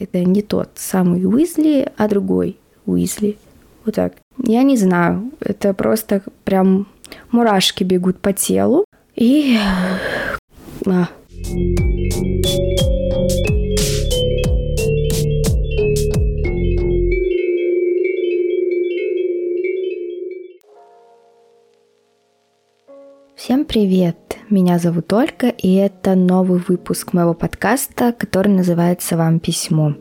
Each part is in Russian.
Это не тот самый Уизли, а другой Уизли. Вот так. Я не знаю. Это просто прям мурашки бегут по телу. И... А. Всем привет! Меня зовут Ольга, и это новый выпуск моего подкаста, который называется «Вам письмо».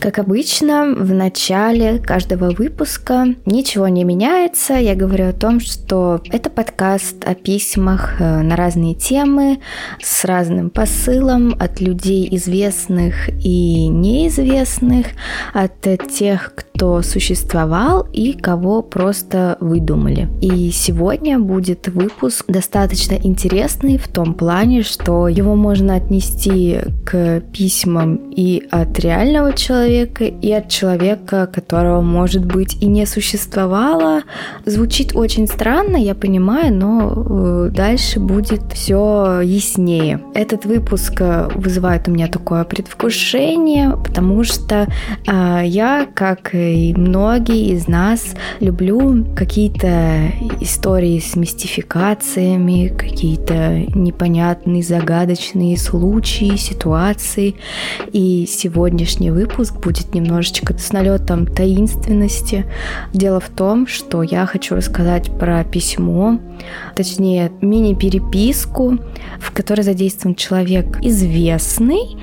Как обычно, в начале каждого выпуска ничего не меняется. Я говорю о том, что это подкаст о письмах э, на разные темы с разным посылом от людей известных и неизвестных, от тех, кто существовал и кого просто выдумали. И сегодня будет выпуск достаточно интересный в том плане, что его можно отнести к письмам и от реального человека, человека и от человека, которого, может быть, и не существовало. Звучит очень странно, я понимаю, но э, дальше будет все яснее. Этот выпуск э, вызывает у меня такое предвкушение, потому что э, я, как и многие из нас, люблю какие-то истории с мистификациями, какие-то непонятные, загадочные случаи, ситуации. И сегодняшний выпуск будет немножечко с налетом таинственности. Дело в том, что я хочу рассказать про письмо, точнее мини-переписку, в которой задействован человек известный.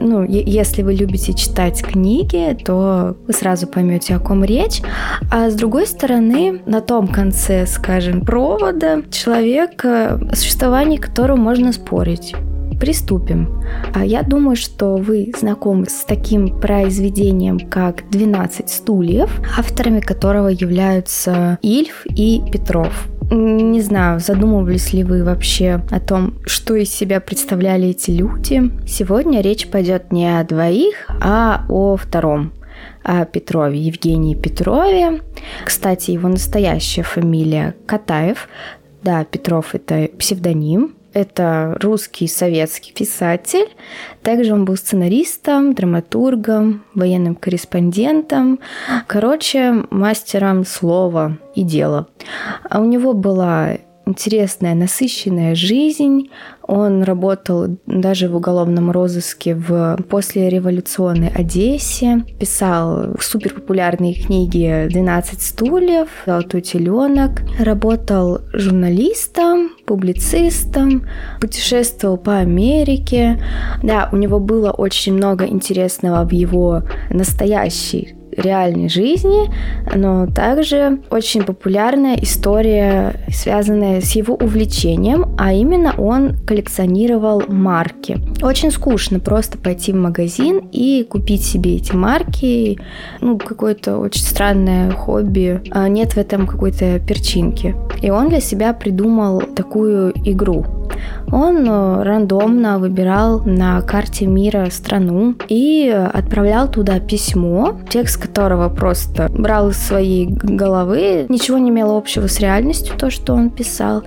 Ну, если вы любите читать книги, то вы сразу поймете, о ком речь. А с другой стороны, на том конце, скажем, провода человек, о существовании которого можно спорить. Приступим. А я думаю, что вы знакомы с таким произведением, как «12 стульев», авторами которого являются Ильф и Петров. Не знаю, задумывались ли вы вообще о том, что из себя представляли эти люди. Сегодня речь пойдет не о двоих, а о втором о Петрове, Евгении Петрове. Кстати, его настоящая фамилия Катаев. Да, Петров это псевдоним. Это русский советский писатель. Также он был сценаристом, драматургом, военным корреспондентом. Короче, мастером слова и дела. А у него была интересная, насыщенная жизнь. Он работал даже в уголовном розыске в послереволюционной Одессе, писал суперпопулярные книги «12 стульев», «Золотой теленок», работал журналистом, публицистом, путешествовал по Америке. Да, у него было очень много интересного в его настоящей реальной жизни, но также очень популярная история, связанная с его увлечением, а именно он коллекционировал марки. Очень скучно просто пойти в магазин и купить себе эти марки, ну, какое-то очень странное хобби, а нет в этом какой-то перчинки. И он для себя придумал такую игру. Он э, рандомно выбирал на карте мира страну и отправлял туда письмо, текст которого просто брал из своей головы, ничего не имело общего с реальностью, то, что он писал,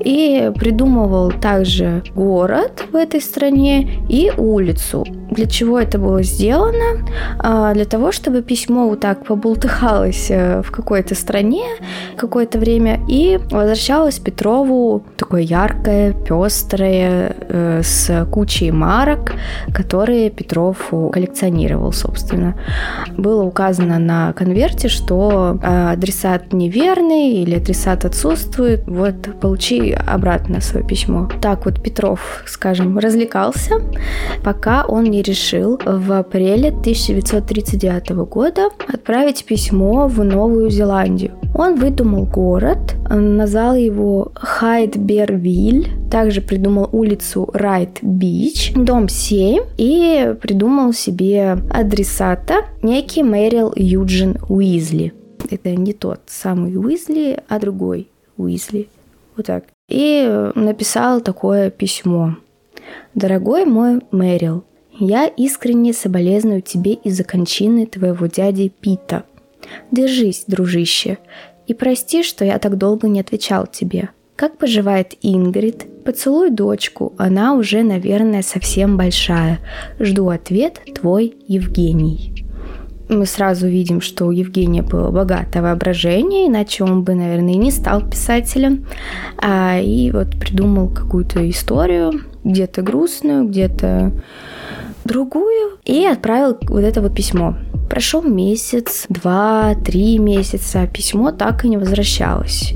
и придумывал также город в этой стране и улицу. Для чего это было сделано? А, для того, чтобы письмо вот так побултыхалось э, в какой-то стране какое-то время и возвращалось Петрову такое яркое, пестрое, э, с кучей марок, которые Петров коллекционировал, собственно. Было указано на конверте, что э, адресат неверный или адресат отсутствует, вот получи обратно свое письмо. Так вот Петров, скажем, развлекался, пока он не решил в апреле 1939 года отправить письмо в Новую Зеландию. Он выдумал город, назвал его Хайдбервиль, также придумал улицу Райт Бич, дом 7 и придумал себе адресата некий Мэрил Юджин Уизли. Это не тот самый Уизли, а другой Уизли. Вот так. И написал такое письмо. «Дорогой мой Мэрил, я искренне соболезную тебе из-за кончины твоего дяди Пита. Держись, дружище, и прости, что я так долго не отвечал тебе. Как поживает Ингрид? Поцелуй дочку, она уже, наверное, совсем большая. Жду ответ, твой Евгений мы сразу видим, что у Евгения было богатое воображение, иначе он бы, наверное, и не стал писателем. А, и вот придумал какую-то историю, где-то грустную, где-то другую, и отправил вот это вот письмо. Прошел месяц, два, три месяца, письмо так и не возвращалось.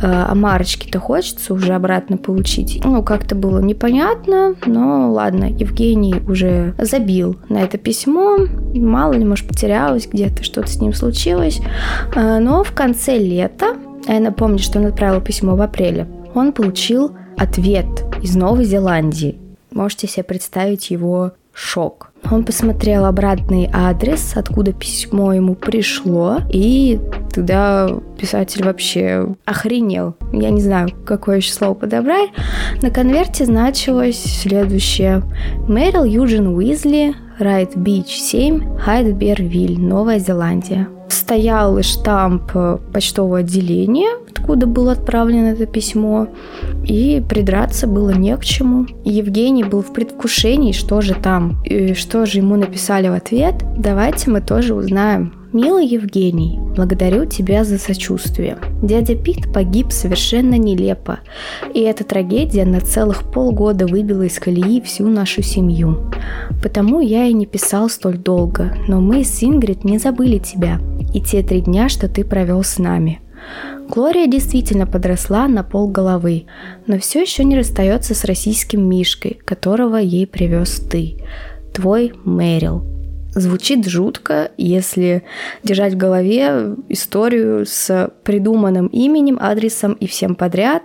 Э, а марочки-то хочется уже обратно получить. Ну, как-то было непонятно, но ладно, Евгений уже забил на это письмо. Мало ли, может, потерялось где-то, что-то с ним случилось. Э, но в конце лета, я напомню, что он отправил письмо в апреле, он получил ответ из Новой Зеландии. Можете себе представить его шок. Он посмотрел обратный адрес, откуда письмо ему пришло, и тогда писатель вообще охренел. Я не знаю, какое еще слово подобрать. На конверте значилось следующее. Мэрил Юджин Уизли, Райт Бич 7, Хайдбервиль, Новая Зеландия стоял штамп э, почтового отделения, откуда было отправлено это письмо, и придраться было не к чему. Евгений был в предвкушении, что же там, и что же ему написали в ответ. Давайте мы тоже узнаем. Милый Евгений, благодарю тебя за сочувствие. Дядя Пит погиб совершенно нелепо, и эта трагедия на целых полгода выбила из колеи всю нашу семью. Потому я и не писал столь долго, но мы с Ингрид не забыли тебя и те три дня, что ты провел с нами. Глория действительно подросла на пол головы, но все еще не расстается с российским Мишкой, которого ей привез ты, твой Мэрил. Звучит жутко, если держать в голове историю с придуманным именем, адресом и всем подряд.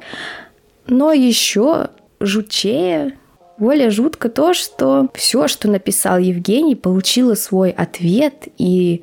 Но еще жутчее, более жутко то, что все, что написал Евгений, получило свой ответ, и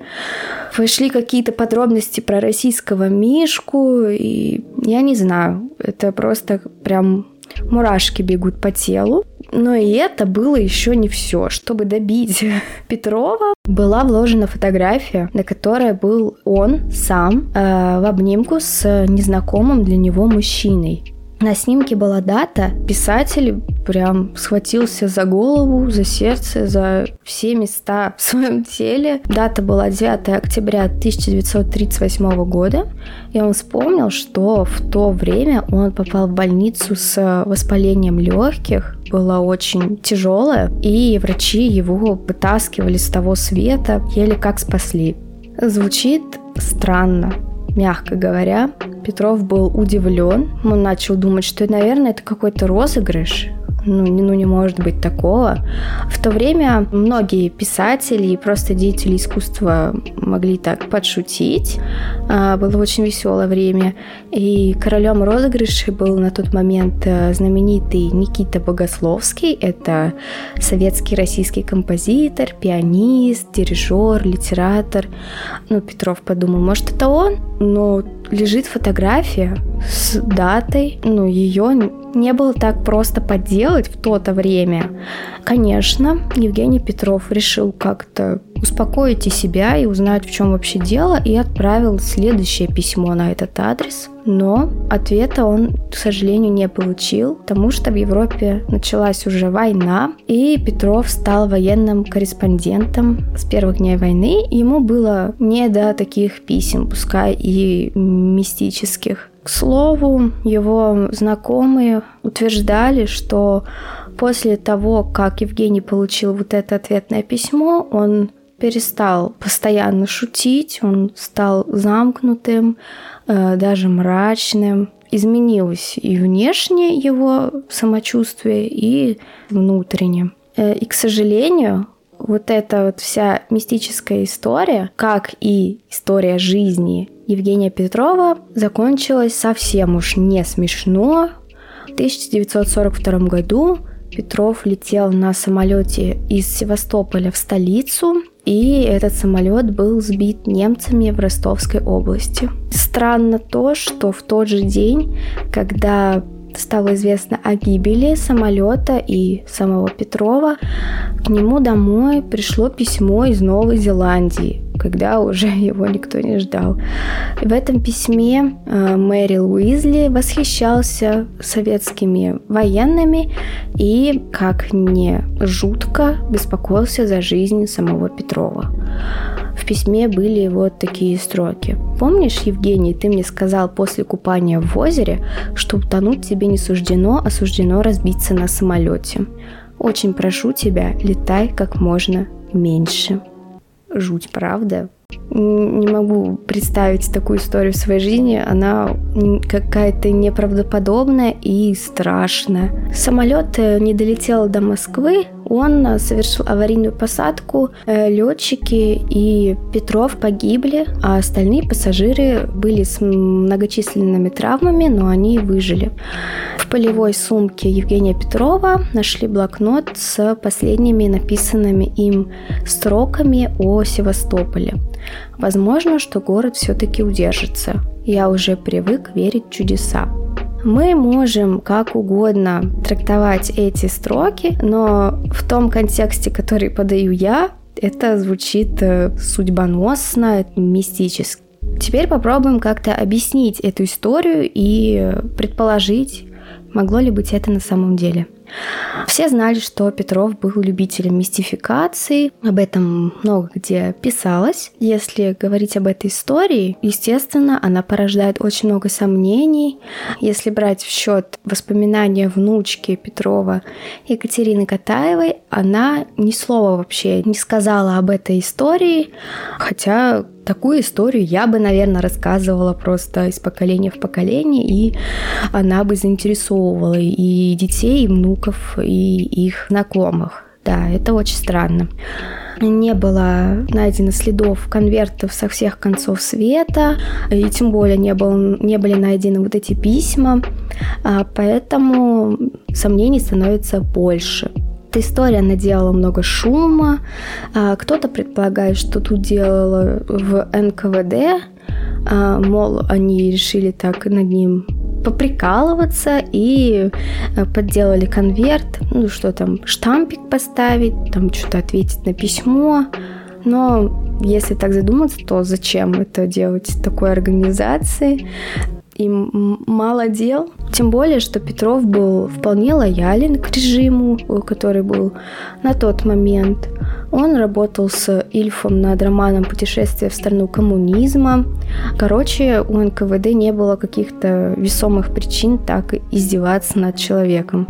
вошли какие-то подробности про российского Мишку, и я не знаю, это просто прям мурашки бегут по телу. Но и это было еще не все. Чтобы добить Петрова, была вложена фотография, на которой был он сам э, в обнимку с незнакомым для него мужчиной. На снимке была дата, писатель прям схватился за голову, за сердце, за все места в своем теле. Дата была 9 октября 1938 года, и он вспомнил, что в то время он попал в больницу с воспалением легких, было очень тяжелое, и врачи его вытаскивали с того света, еле как спасли. Звучит странно, мягко говоря. Петров был удивлен. Он начал думать, что, наверное, это какой-то розыгрыш ну, не, ну не может быть такого. В то время многие писатели и просто деятели искусства могли так подшутить. А, было очень веселое время. И королем розыгрышей был на тот момент э, знаменитый Никита Богословский. Это советский российский композитор, пианист, дирижер, литератор. Ну, Петров подумал, может, это он? Но лежит фотография с датой, ну, ее не было так просто подделать в то-то время. Конечно, Евгений Петров решил как-то успокоить и себя и узнать, в чем вообще дело, и отправил следующее письмо на этот адрес. Но ответа он, к сожалению, не получил, потому что в Европе началась уже война, и Петров стал военным корреспондентом с первых дней войны. Ему было не до таких писем, пускай и мистических. К слову, его знакомые утверждали, что после того, как Евгений получил вот это ответное письмо, он перестал постоянно шутить, он стал замкнутым, э, даже мрачным. Изменилось и внешне его самочувствие, и внутренне. Э, и, к сожалению, вот эта вот вся мистическая история, как и история жизни Евгения Петрова, закончилась совсем уж не смешно. В 1942 году Петров летел на самолете из Севастополя в столицу, и этот самолет был сбит немцами в Ростовской области. Странно то, что в тот же день, когда стало известно о гибели самолета и самого Петрова, к нему домой пришло письмо из Новой Зеландии, когда уже его никто не ждал. В этом письме э, Мэрил Уизли восхищался советскими военными и, как не жутко, беспокоился за жизнь самого Петрова. В письме были вот такие строки. «Помнишь, Евгений, ты мне сказал после купания в озере, что утонуть тебе не суждено, а суждено разбиться на самолете. Очень прошу тебя, летай как можно меньше». Жуть, правда? не могу представить такую историю в своей жизни. Она какая-то неправдоподобная и страшная. Самолет э, не долетел до Москвы, он э, совершил аварийную посадку, э, летчики и Петров погибли, а остальные пассажиры были с многочисленными травмами, но они выжили. В полевой сумке Евгения Петрова нашли блокнот с последними написанными им строками о Севастополе. Возможно, что город все-таки удержится. Я уже привык верить в чудеса. Мы можем как угодно трактовать эти строки, но в том контексте, который подаю я, это звучит э, судьбоносно, мистически. Теперь попробуем как-то объяснить эту историю и предположить, могло ли быть это на самом деле. Все знали, что Петров был любителем мистификации, об этом много где писалось. Если говорить об этой истории, естественно, она порождает очень много сомнений. Если брать в счет воспоминания внучки Петрова Екатерины Катаевой, она ни слова вообще не сказала об этой истории, хотя Такую историю я бы, наверное, рассказывала просто из поколения в поколение, и она бы заинтересовывала и детей, и внуков, и их знакомых. Да, это очень странно. Не было найдено следов конвертов со всех концов света, и тем более не, был, не были найдены вот эти письма, а поэтому сомнений становится больше. Эта история наделала много шума. А, кто-то предполагает, что тут делала в НКВД, а, мол, они решили так над ним поприкалываться и а, подделали конверт, ну что там, штампик поставить, там что-то ответить на письмо. Но если так задуматься, то зачем это делать такой организации? Им мало дел. Тем более, что Петров был вполне лоялен к режиму, который был на тот момент. Он работал с Ильфом над романом «Путешествие в страну коммунизма». Короче, у НКВД не было каких-то весомых причин так издеваться над человеком.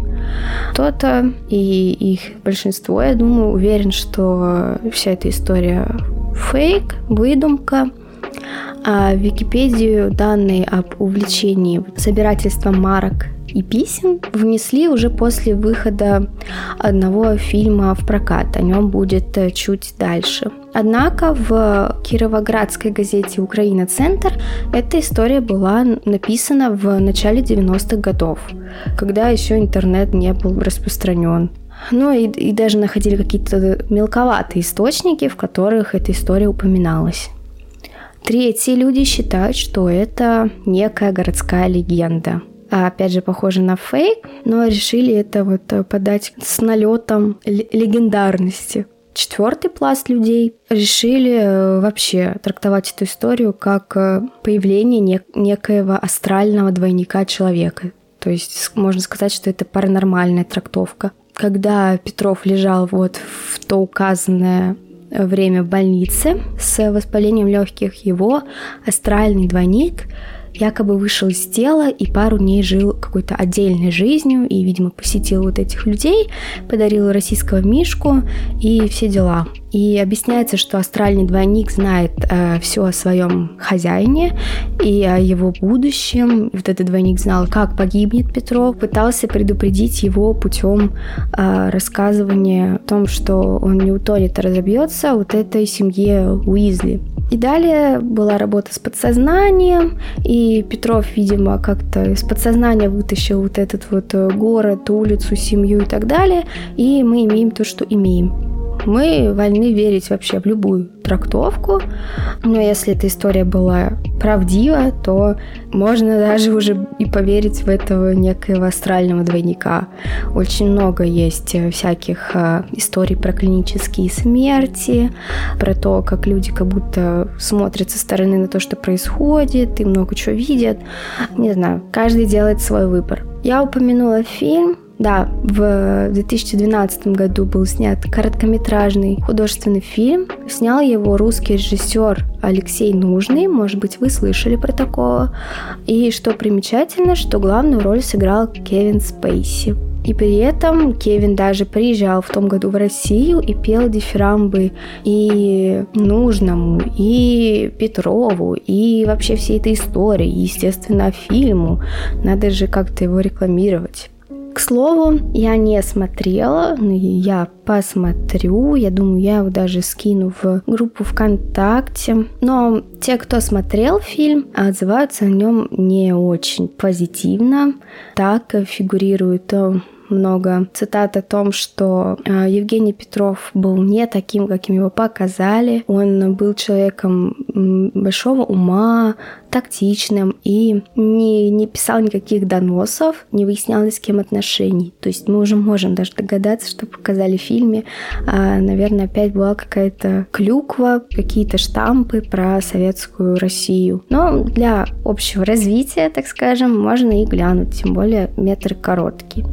Кто-то, и их большинство, я думаю, уверен, что вся эта история фейк, выдумка – а в Википедию данные об увлечении собирательством марок и писем внесли уже после выхода одного фильма в прокат. О нем будет э, чуть дальше. Однако в Кировоградской газете «Украина Центр» эта история была написана в начале 90-х годов, когда еще интернет не был распространен. Ну и, и даже находили какие-то мелковатые источники, в которых эта история упоминалась. Третьи люди считают, что это некая городская легенда. А опять же, похоже на фейк, но решили это вот э, подать с налетом легендарности. Четвертый пласт людей решили э, вообще трактовать эту историю как э, появление некоего астрального двойника человека. То есть можно сказать, что это паранормальная трактовка. Когда Петров лежал вот в то указанное время в больнице с воспалением легких его астральный двойник якобы вышел из тела и пару дней жил какой-то отдельной жизнью и, видимо, посетил вот этих людей, подарил российского мишку и все дела. И объясняется, что астральный двойник знает э, все о своем хозяине и о его будущем. Вот этот двойник знал, как погибнет Петров, пытался предупредить его путем э, рассказывания о том, что он не утонет, а разобьется вот этой семье Уизли. И далее была работа с подсознанием, и Петров, видимо, как-то из подсознания вытащил вот этот вот э, город, улицу, семью и так далее, и мы имеем то, что имеем. Мы вольны верить вообще в любую трактовку, но если эта история была правдива, то можно даже уже и поверить в этого некоего астрального двойника. Очень много есть всяких а, историй про клинические смерти, про то, как люди как будто смотрят со стороны на то, что происходит, и много чего видят. Не знаю, каждый делает свой выбор. Я упомянула фильм, да, в 2012 году был снят короткометражный художественный фильм. Снял его русский режиссер Алексей Нужный, может быть, вы слышали про такого. И что примечательно, что главную роль сыграл Кевин Спейси. И при этом Кевин даже приезжал в том году в Россию и пел дифирамбы и Нужному, и Петрову, и вообще всей этой истории, и, естественно, фильму. Надо же как-то его рекламировать. К слову, я не смотрела, но я посмотрю. Я думаю, я его даже скину в группу ВКонтакте. Но те, кто смотрел фильм, отзываются о нем не очень позитивно. Так фигурирует э, много цитат о том, что э, Евгений Петров был не таким, каким его показали. Он был человеком большого ума, тактичным и не, не писал никаких доносов, не выяснял с кем отношений. То есть мы уже можем даже догадаться, что показали в фильме. А, наверное, опять была какая-то клюква, какие-то штампы про советскую Россию. Но для общего развития, так скажем, можно и глянуть, тем более метр короткий.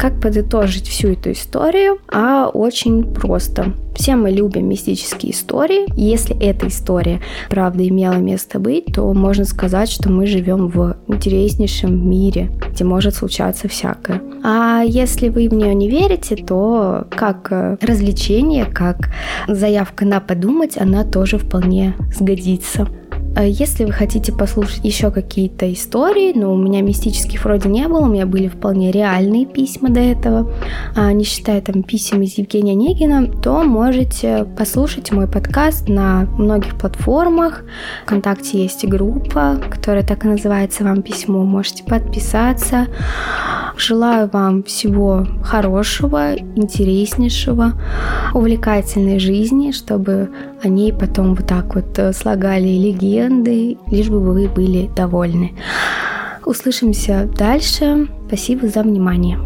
Как подытожить всю эту историю? А очень просто. Все мы любим мистические истории. Если эта история, правда, имела место быть, то можно сказать, что мы живем в интереснейшем мире, где может случаться всякое. А если вы в нее не верите, то как э, развлечение, как заявка на подумать, она тоже вполне сгодится. Э, если вы хотите послушать еще какие-то истории, но у меня мистических вроде не было, у меня были вполне реальные письма до этого, а не считая там писем из Евгения Негина, то можете послушать мой подкаст на многих платформах. Вконтакте есть группа, которая так и называется «Вам письмо». Можете подписаться. Желаю вам всего хорошего, интереснейшего, увлекательной жизни, чтобы о ней потом вот так вот э, слагали легенды, лишь бы вы были довольны. Услышимся дальше. Спасибо за внимание.